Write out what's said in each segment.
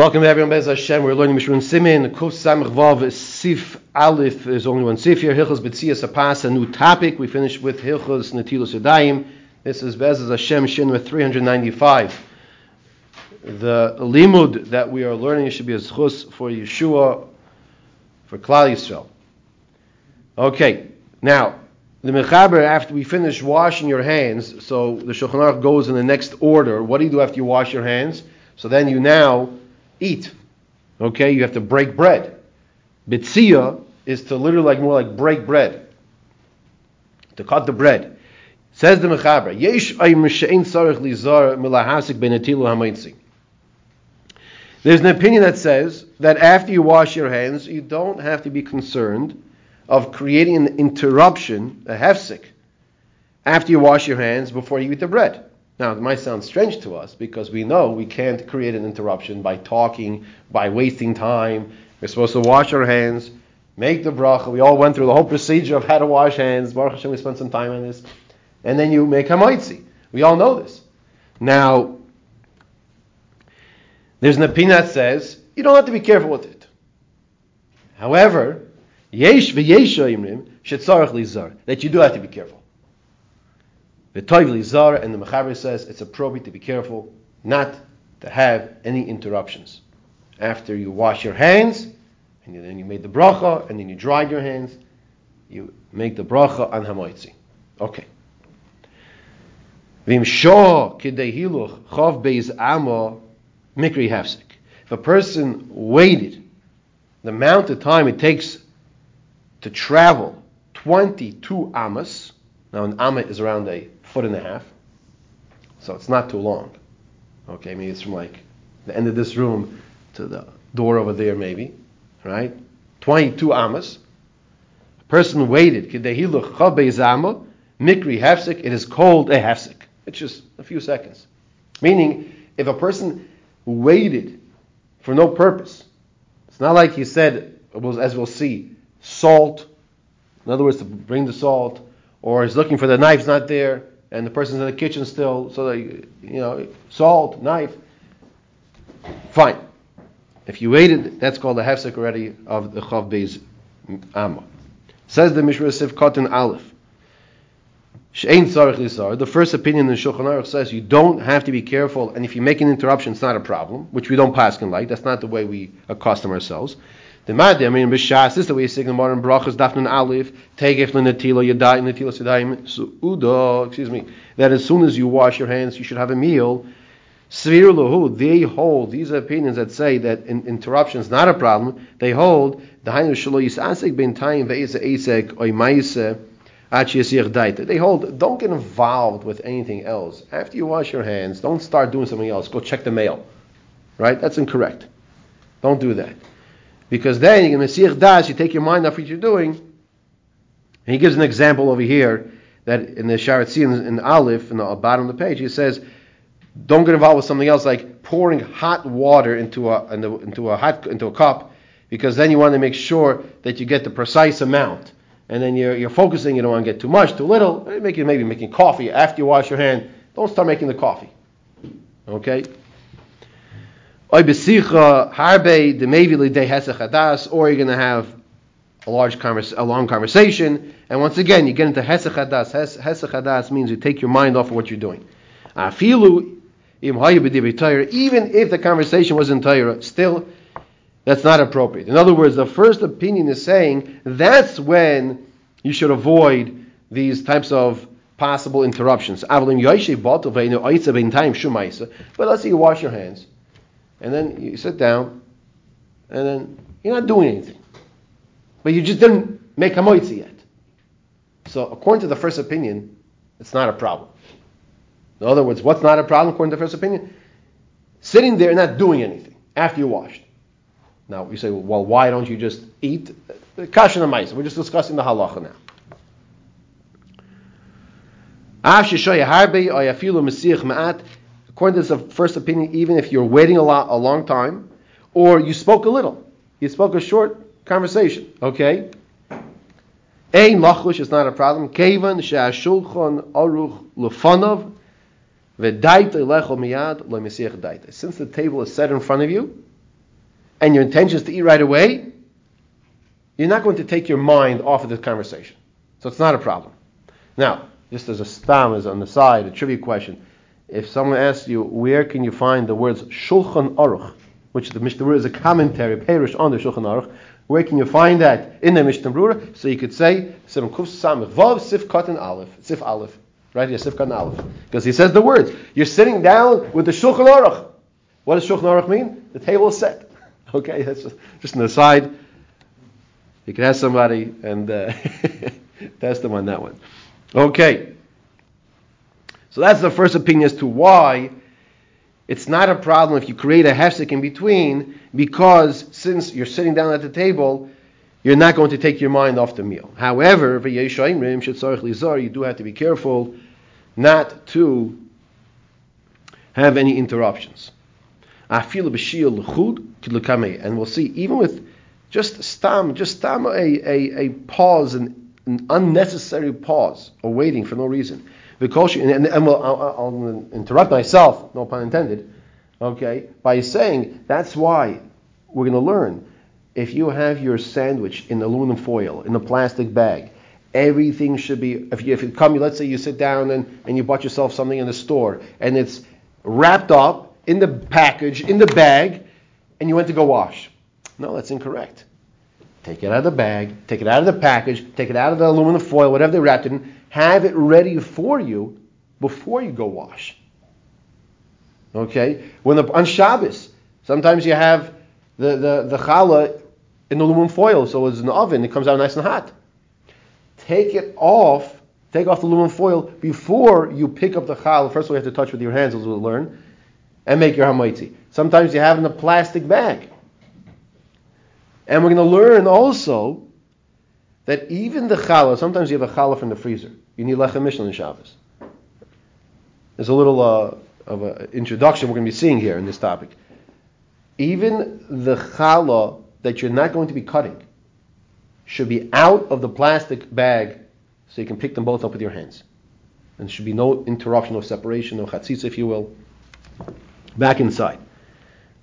Welcome everyone, Bez Hashem. We're learning Mishran Simin. Kuf Samach Vav Sif Aleph. There's only one Sif here. Hilchos B'tzias Apas, a new topic. We finished with Hilchos Natilos Yadayim. This is Bez Hashem Shin with 395. The limud that we are learning should be a zchus for Yeshua, for Klal Yisrael. Okay, now the mechaber after we finish washing your hands, so the Shulchan goes in the next order. What do you do after you wash your hands? So then you now eat. Okay, you have to break bread. Bitzia is to literally like more like break bread. To cut the bread. Says the Mechaber, Yesh sarich lizar milahasik benetilu hamaitzi. There's an opinion that says that after you wash your hands, you don't have to be concerned of creating an interruption, a hefsik, after you wash your hands before you eat the bread. Now, it might sound strange to us because we know we can't create an interruption by talking, by wasting time. We're supposed to wash our hands, make the bracha. We all went through the whole procedure of how to wash hands. Baruch Hashem, we spent some time on this. And then you make hamaitzi. We all know this. Now, there's an opinion that says you don't have to be careful with it. However, yesh v'yesh that you do have to be careful. The Toiv Zar and the Mechaber says it's appropriate to be careful not to have any interruptions. After you wash your hands, and then you made the bracha, and then you dried your hands, you make the bracha on hamoitzi. Okay. Vim kidehiluch chav beis amo mikri hefsek. If a person waited the amount of time it takes to travel 22 amas, now an amma is around a foot and a half. So it's not too long. Okay, maybe it's from like the end of this room to the door over there, maybe. Right? 22 amas. A person waited. Mikri hefsek. It is called a hefsek. It's just a few seconds. Meaning, if a person waited for no purpose, it's not like he said, as we'll see, salt. In other words, to bring the salt, or he's looking for the knife's not there and the person's in the kitchen still, so they, you know, salt, knife, fine. If you waited, that's called the hefsek already of the chav beis amma. Says the Mishra Sif Katan Aleph. The first opinion in Shulchan Aruch says you don't have to be careful, and if you make an interruption, it's not a problem, which we don't pass in like. That's not the way we accustom ourselves. The Madi, I mean, B'Shas, this is the way you say the modern brachas, Dafnun Alif, Tegef L'Netilo, Yadai Netilo Sedayim, Su'uda, excuse me, that as soon as you wash your hands, you should have a meal. Svir Lahu, they hold, these are opinions that say that in, interruption is not a problem, they hold, they hold, don't get involved with anything else. After you wash your hands, don't start doing something else. Go check the mail. Right? That's incorrect. Don't do that. Because then you can Mesiach Das, you take your mind off what you're doing. And he gives an example over here that in the Sharat in, Aleph, in the bottom of the page, he says, don't get involved with something else like pouring hot water into a into a hot into a cup, because then you want to make sure that you get the precise amount. And then you're, you're focusing, you don't want to get too much, too little. Maybe making coffee after you wash your hand. Don't start making the coffee. Okay? Or you're going to have a large convers- a long conversation, and once again you get into hesach hadas. Hesach hadas means you take your mind off of what you're doing. even if the conversation was in Torah, still that's not appropriate. In other words, the first opinion is saying that's when you should avoid these types of possible interruptions. But let's say you wash your hands and then you sit down, and then you're not doing anything. But you just didn't make hamoitzi yet. So according to the first opinion, it's not a problem. In other words, what's not a problem according to the first opinion? Sitting there and not doing anything after you washed. Now you say, well, why don't you just eat? Kashan and We're just discussing the halacha now. According to the first opinion, even if you're waiting a lot, a long time, or you spoke a little, you spoke a short conversation, okay? Ein lachush is not a problem. Kevan she'ashulchan aruch lefanav v'daita lechol miyad le'mesiach daita. Since the table is set in front of you, and your intention is to eat right away, you're not going to take your mind off of this conversation. So it's not a problem. Now, just as a stam, as on the side, a trivia question. If someone asks you, where can you find the words Shulchan Aruch, which the Mishnah Berurah is a commentary, parish on the Shulchan Aruch, where can you find that in the Mishnah Berurah? So you could say, Sim Kuf Samich Vav Sif Katan Aleph, Sif Aleph, right here, Sif Katan Aleph. Because he says the words. You're sitting down with the Shulchan Aruch. What does Shulchan Aruch mean? The table is set. Okay, that's just, just an aside. You can ask somebody and uh, test them on that one. Okay. So that's the first opinion as to why it's not a problem if you create a hefsek in between, because since you're sitting down at the table, you're not going to take your mind off the meal. However, you do have to be careful not to have any interruptions. And we'll see, even with just stam, just stam a, a, a pause, an, an unnecessary pause, or waiting for no reason. And, and, and we'll, I'll, I'll interrupt myself, no pun intended, okay, by saying that's why we're going to learn. If you have your sandwich in aluminum foil, in a plastic bag, everything should be, if you, if you come, let's say you sit down and, and you bought yourself something in the store, and it's wrapped up in the package, in the bag, and you went to go wash. No, that's incorrect. Take it out of the bag, take it out of the package, take it out of the aluminum foil, whatever they wrapped it in, have it ready for you before you go wash. Okay? When the, on Shabbos, sometimes you have the, the, the challah in the aluminum foil, so it's in the oven, it comes out nice and hot. Take it off, take off the aluminum foil before you pick up the challah. First of all, you have to touch with your hands, as we'll learn, and make your hamaitzi. Sometimes you have it in a plastic bag. And we're going to learn also that even the challah, sometimes you have a challah from the freezer. You need lechem mishnah in Shabbos. There's a little uh, of an introduction we're going to be seeing here in this topic. Even the challah that you're not going to be cutting should be out of the plastic bag so you can pick them both up with your hands. And there should be no interruption, or separation, or chatzitz, if you will. Back inside.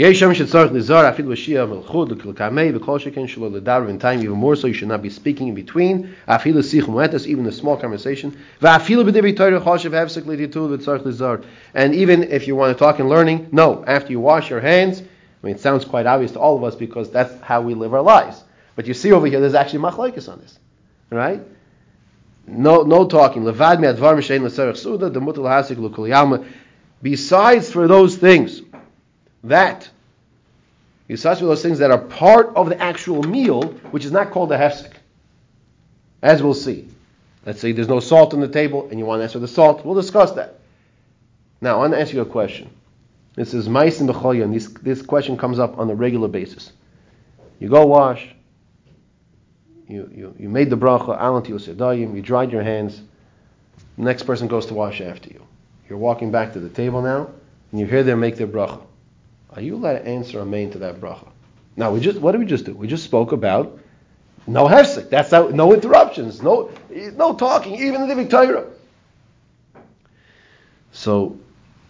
Yesham should start lizar afil l'shia melchud l'kilkamei v'kol sheken shelo l'dar in time even more so you should not be speaking in between. Afil l'sich muetas even a small conversation. V'afil b'divrei Torah choshev hefsek l'ditul v'tzarch lizar and even if you want to talk and learning no after you wash your hands I mean it sounds quite obvious to all of us because that's how we live our lives. But you see over here there's actually machlokes on this right? No no talking. Levad me'advar m'shein l'serach suda demutal hasik l'kol besides for those things that start with those things that are part of the actual meal, which is not called a hefsek. As we'll see. Let's say there's no salt on the table and you want to answer the salt. We'll discuss that. Now, I want to ask you a question. This is Mais and and this, this question comes up on a regular basis. You go wash, you, you, you made the bracha, alan yosef you dried your hands, the next person goes to wash after you. You're walking back to the table now, and you hear them make their bracha. Are you allowed to answer amen to that bracha? Now we just what did we just do? We just spoke about no hefsek. That's how, no interruptions, no no talking, even in the Torah. So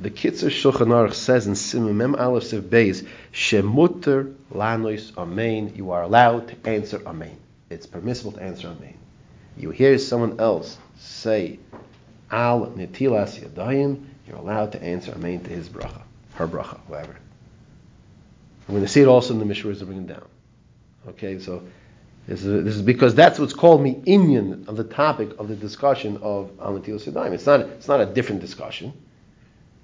the Kitzur Shulchan Aruch says in Simon Mem Aleph Sev Beis, Shemuter Lanois Amen. You are allowed to answer Amen. It's permissible to answer Amen. You hear someone else say Al Netilas Yadayim, you're allowed to answer Amen to his bracha, her bracha, whatever. We're going to see it also in the Mishras that bring down. Okay, so this is, this is, because that's what's called me inyan of the topic of the discussion of Amatil Sidaim. It's not, it's not a different discussion.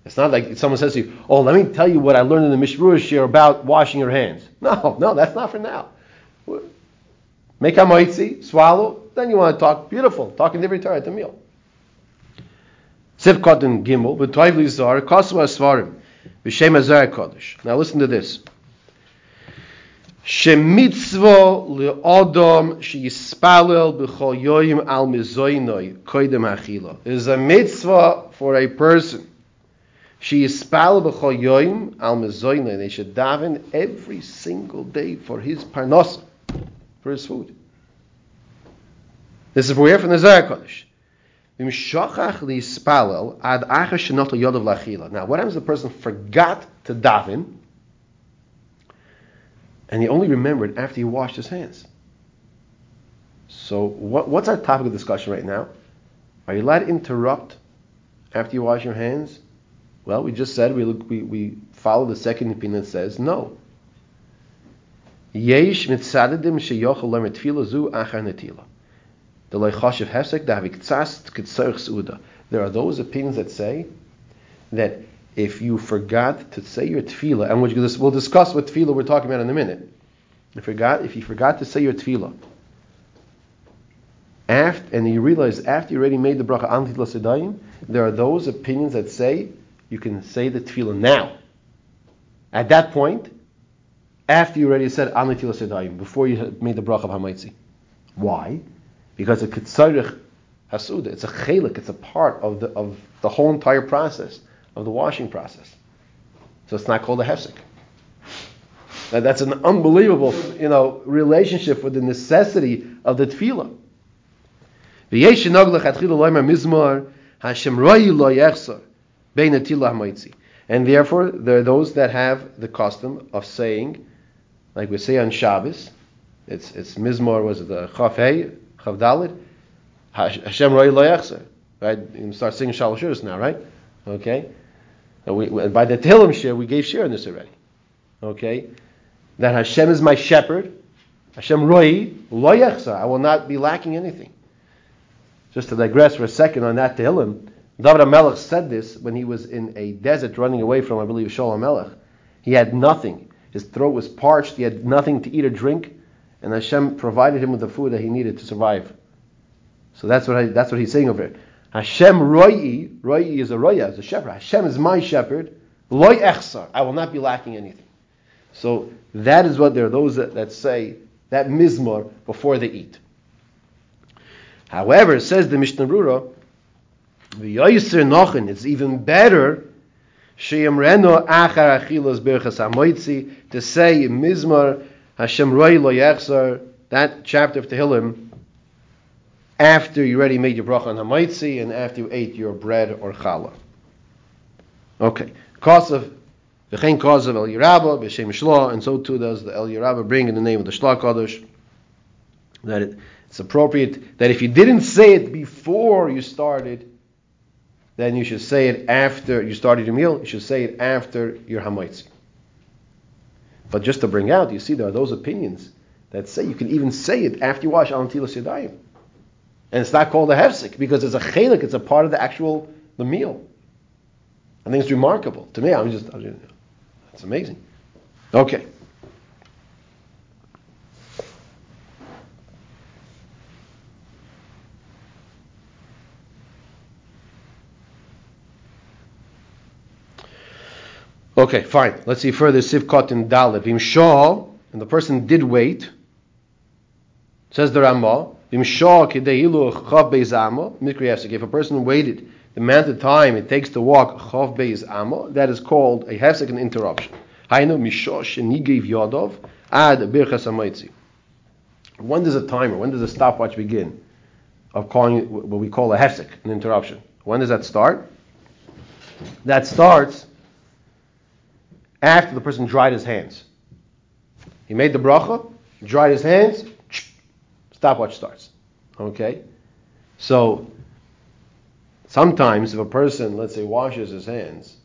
It's not like someone says to you, oh, let me tell you what I learned in the Mishra here about washing your hands. No, no, that's not for now. Make a moitzi, swallow, then you want to talk beautiful, talking every Torah at the meal. Sivkot and Gimel, but Toivli Zar, Kosma Svarim, Azar Kodesh. Now listen to this. It is a mitzvah for a person. Sheyispalel b'chol yoyim al mizoinoi. They should daven every single day for his parnasa, for his food. This is where from the Zohar Kodesh. Now, what happens if the person forgot to daven? And he only remembered after he washed his hands. So what, what's our topic of discussion right now? Are you allowed to interrupt after you wash your hands? Well, we just said we look, we, we follow the second opinion that says no. Yesh sheyochel tefila zu achar netila. The hefsek. There are those opinions that say that if you forgot to say your tefillah, and we'll discuss what tefillah we're talking about in a minute. If you forgot, if you forgot to say your tefillah, after, and you realize after you already made the bracha sedayim, there are those opinions that say you can say the tefillah now. At that point, after you already said antit sedayim, before you made the bracha of hamaitzi. Why? Because it's kitzarich hasuda. It's a chelik. It's a part of the of the whole entire process of the washing process. So it's not called a hefsek. Now that's an unbelievable, you know, relationship with the necessity of the tefillah. And therefore, there are those that have the custom of saying, like we say on Shabbos, it's it's mizmor was the chafei chavdalit Hashem roi lo yechser. Right, you start singing shalosh now, right? Okay, and we, by the Tehillim share, we gave share in this already. Okay, that Hashem is my shepherd. Hashem roi lo yechser. I will not be lacking anything. Just to digress for a second on that Tehillim, David HaMelech said this when he was in a desert running away from, I believe, Shaul HaMelech. He had nothing. His throat was parched. He had nothing to eat or drink. And Hashem provided him with the food that he needed to survive. So that's what I, that's what he's saying over here. Hashem roi, roi is a roya, is a shepherd. Hashem is my shepherd. Loi echsar. I will not be lacking anything. So that is what there are those that, that say that mizmor before they eat. However, says the Mishnah Berurah, it's even better Sheyamreno achar achilas berchas hamoitzi to say in Mizmar Hashem roi lo yechzar that chapter of Tehillim after you already made your bracha on hamoitzi and after you ate your bread or challah. Okay, cause of v'chein cause of El Yerabah b'shem Shlah, and so too does the El bring in the name of the Shlah Kodesh that it it's appropriate that if you didn't say it before you started, then you should say it after you started your meal. You should say it after your hamaitzi. But just to bring out, you see, there are those opinions that say you can even say it after you wash al tilas yadayim. And it's not called a hefsek because it's a chelik, it's a part of the actual the meal. I think it's remarkable. To me, I'm just, it's amazing. Okay. Okay, fine. Let's see further. Sivkot in Dalet. Vim Shah, and the person did wait. Says the Ramah. If a person waited the amount of time it takes to walk chav beis that is called a half second interruption. When does a timer, when does a stopwatch begin of calling what we call a hefsek, an interruption? When does that start? That starts after the person dried his hands. He made the bracha, dried his hands, stopwatch starts. Okay? So, sometimes if a person, let's say, washes his hands,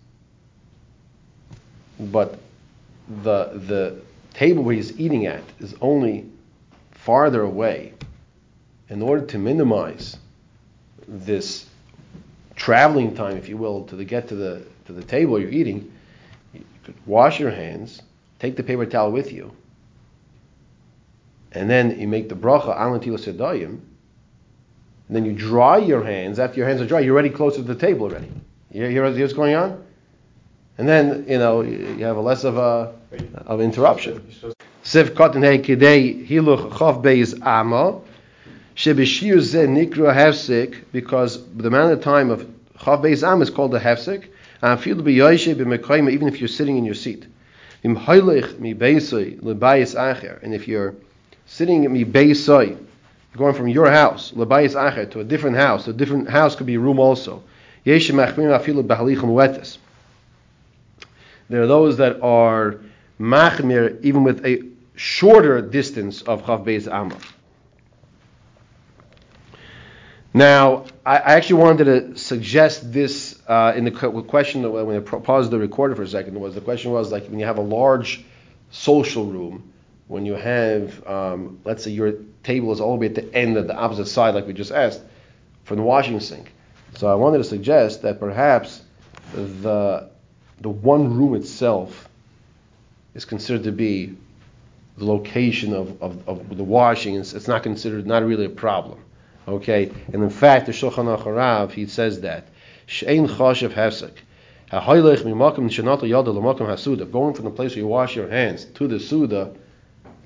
but the, the table where he's eating at is only farther away, in order to minimize this traveling time, if you will, to the, get to the, to the table you're eating, you could wash your hands, take the paper towel with you, and then you make the bracha al sedayim, and then you dry your hands. After your hands are dry, you're already closer to the table already. You hear, what's going on? And then, you know, you have a less of a of interruption. Siv cotton hey kidei hiluch chav beis ama shebeshir ze nikra hefsek because the amount of time of chav beis am is called a hefsek even if you're sitting in your seat. And if you're sitting at mi beisai, going from your house, lebayis acher, to a different house, a different house could be a room also. There are those that are machmir even with a shorter distance of Chav Beis Amma. Now, I, I actually wanted to suggest this uh, in the question when I paused the recorder for a second. Was the question was like when you have a large social room, when you have, um, let's say, your table is all the way at the end of the opposite side, like we just asked, from the washing sink. So I wanted to suggest that perhaps the the one room itself is considered to be the location of, of, of the washing. It's, it's, not considered not really a problem. Okay, and in fact, the Shulchan Aruch he says that she'ein chashav hefsek. Going from the place where you wash your hands to the suda,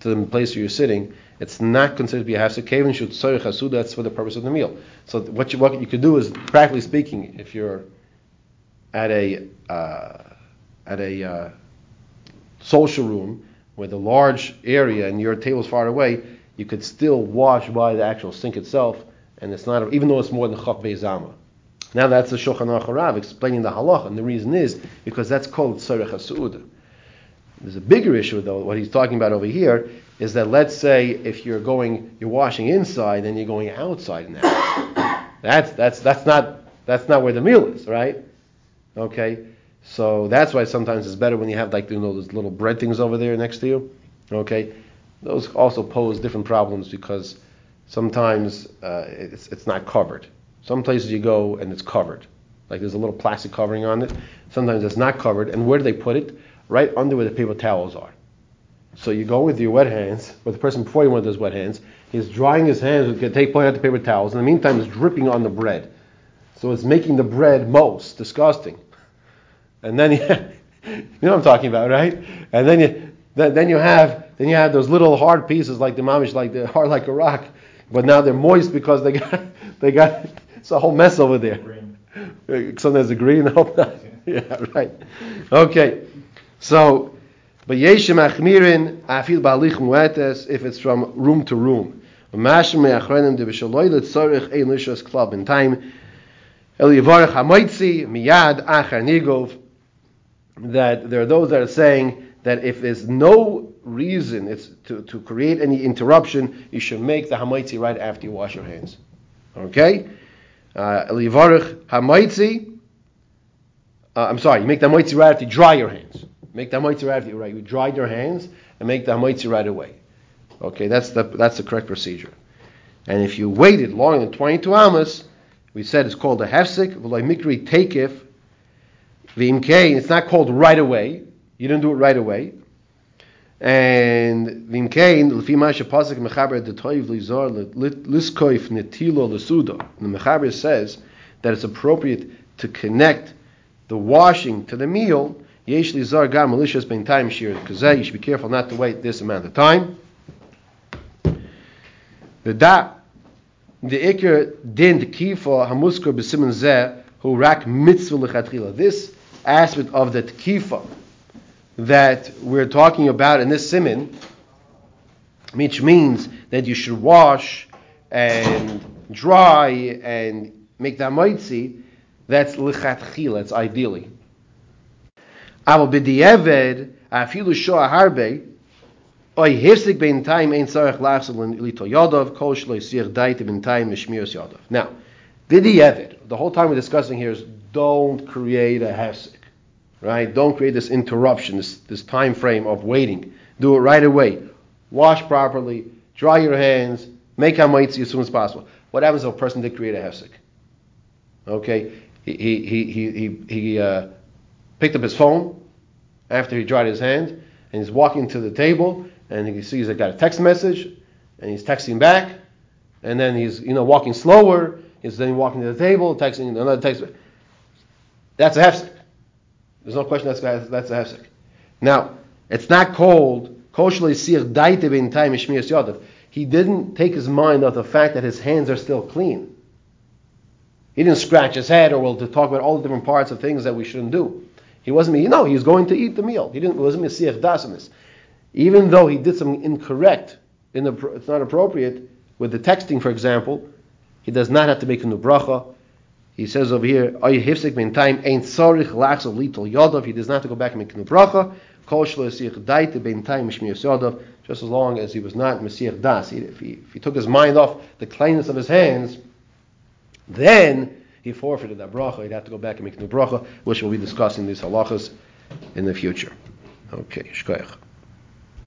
to the place where you're sitting, it's not considered to be a hefsek. Kevin should tzorich That's for the purpose of the meal. So what you what you could do is, practically speaking, if you're at a uh, at a uh, social room with a large area and your table's far away, you could still wash by the actual sink itself, and it's not even though it's more than chaf beizama. Now that's the Shulchan Aruch explaining the halach, and the reason is because that's called tzarech hasu'udah. There's a bigger issue though. What he's talking about over here is that let's say if you're going, you're washing inside then you're going outside now. that's that's that's not that's not where the meal is, right? Okay, so that's why sometimes it's better when you have like you know those little bread things over there next to you. Okay, those also pose different problems because sometimes uh, it's it's not covered. Some places you go and it's covered, like there's a little plastic covering on it. Sometimes it's not covered, and where do they put it? Right under where the paper towels are. So you go with your wet hands, but the person before you went with his wet hands, he's drying his hands with take pulling out the paper towels. In the meantime, it's dripping on the bread. So it's making the bread most disgusting. And then you, you know what I'm talking about, right? And then you then you have then you have those little hard pieces like the mamish, like the hard like a rock, but now they're moist because they got they got it's a whole mess over there. Green. Sometimes a green, hope not. Yeah, right. Okay, so but yeshim achmirin afil balich muetes if it's from room to room. Mashim me'achrenim de b'shaloy letzorich ein lishas in time. El yivarech hamoitzi miyad achar nigov that there are those that are saying that if there's no reason it's to, to create any interruption, you should make the hamaitzi right after you wash your hands. Okay? Uh, hamaitzi. Uh, I'm sorry, you make the hamaitzi right after you dry your hands. Make the hamaitzi right away. you, right, you dry your hands and make the hamaitzi right away. Okay, that's the, that's the correct procedure. And if you waited longer than 22 amas, we said it's called a hefsik, v'loy mikri takif, V'imkein, it's not called right away. You didn't do it right away. And v'imkein, l'fi ma shepasik mechaber detoiv lizar liskoif netilo lesuda. The mechaber says that it's appropriate to connect the washing to the meal. Yesh lizar gam malicious ben time shir kazeh. You should be careful not to wait this amount of time. The da, the ikr din the kifa hamuskar b'simen zeh who rak mitzvah lechatchila. This aspect of the tkifa that we're talking about in this simin, which means that you should wash and dry and make the maitzi, that's lichatchila, it's ideally. Aval b'di'eved, afilu shoa harbe, oy hifsik bein time ein lachsel yadav, kol daite bein mishmiros yadav. Now, b'di'eved, the whole time we're discussing here is don't create a hefsek, right? Don't create this interruption, this, this time frame of waiting. Do it right away. Wash properly, dry your hands, make hamaitzi as soon as possible. What happens if a person did create a hefsek? Okay, he he he he he uh, picked up his phone after he dried his hand, and he's walking to the table, and he sees I got a text message, and he's texting back, and then he's you know walking slower. He's then walking to the table, texting another text. That's a hefsek. There's no question that's that's a hefsek. Now, it's not called sir time. He didn't take his mind off the fact that his hands are still clean. He didn't scratch his head or to talk about all the different parts of things that we shouldn't do. He wasn't, you know, he was going to eat the meal. He didn't, wasn't Mesiach Dasamis. Even though he did something incorrect, in the, it's not appropriate, with the texting, for example, he does not have to make a new bracha. He says over here, "Ay hifsik min time ain't sorich lachs of little yodov." He does not have to go back and make a new bracha. Kol shlo yisich daite ben time mishmiyos yodov. just as long as he was not Mesiach Das. If, he, if he took his mind off the cleanness of his hands, then he forfeited that bracha. He'd have to go back and make a new bracha, which we'll be discussing these halachas in the future. Okay, shkoyach.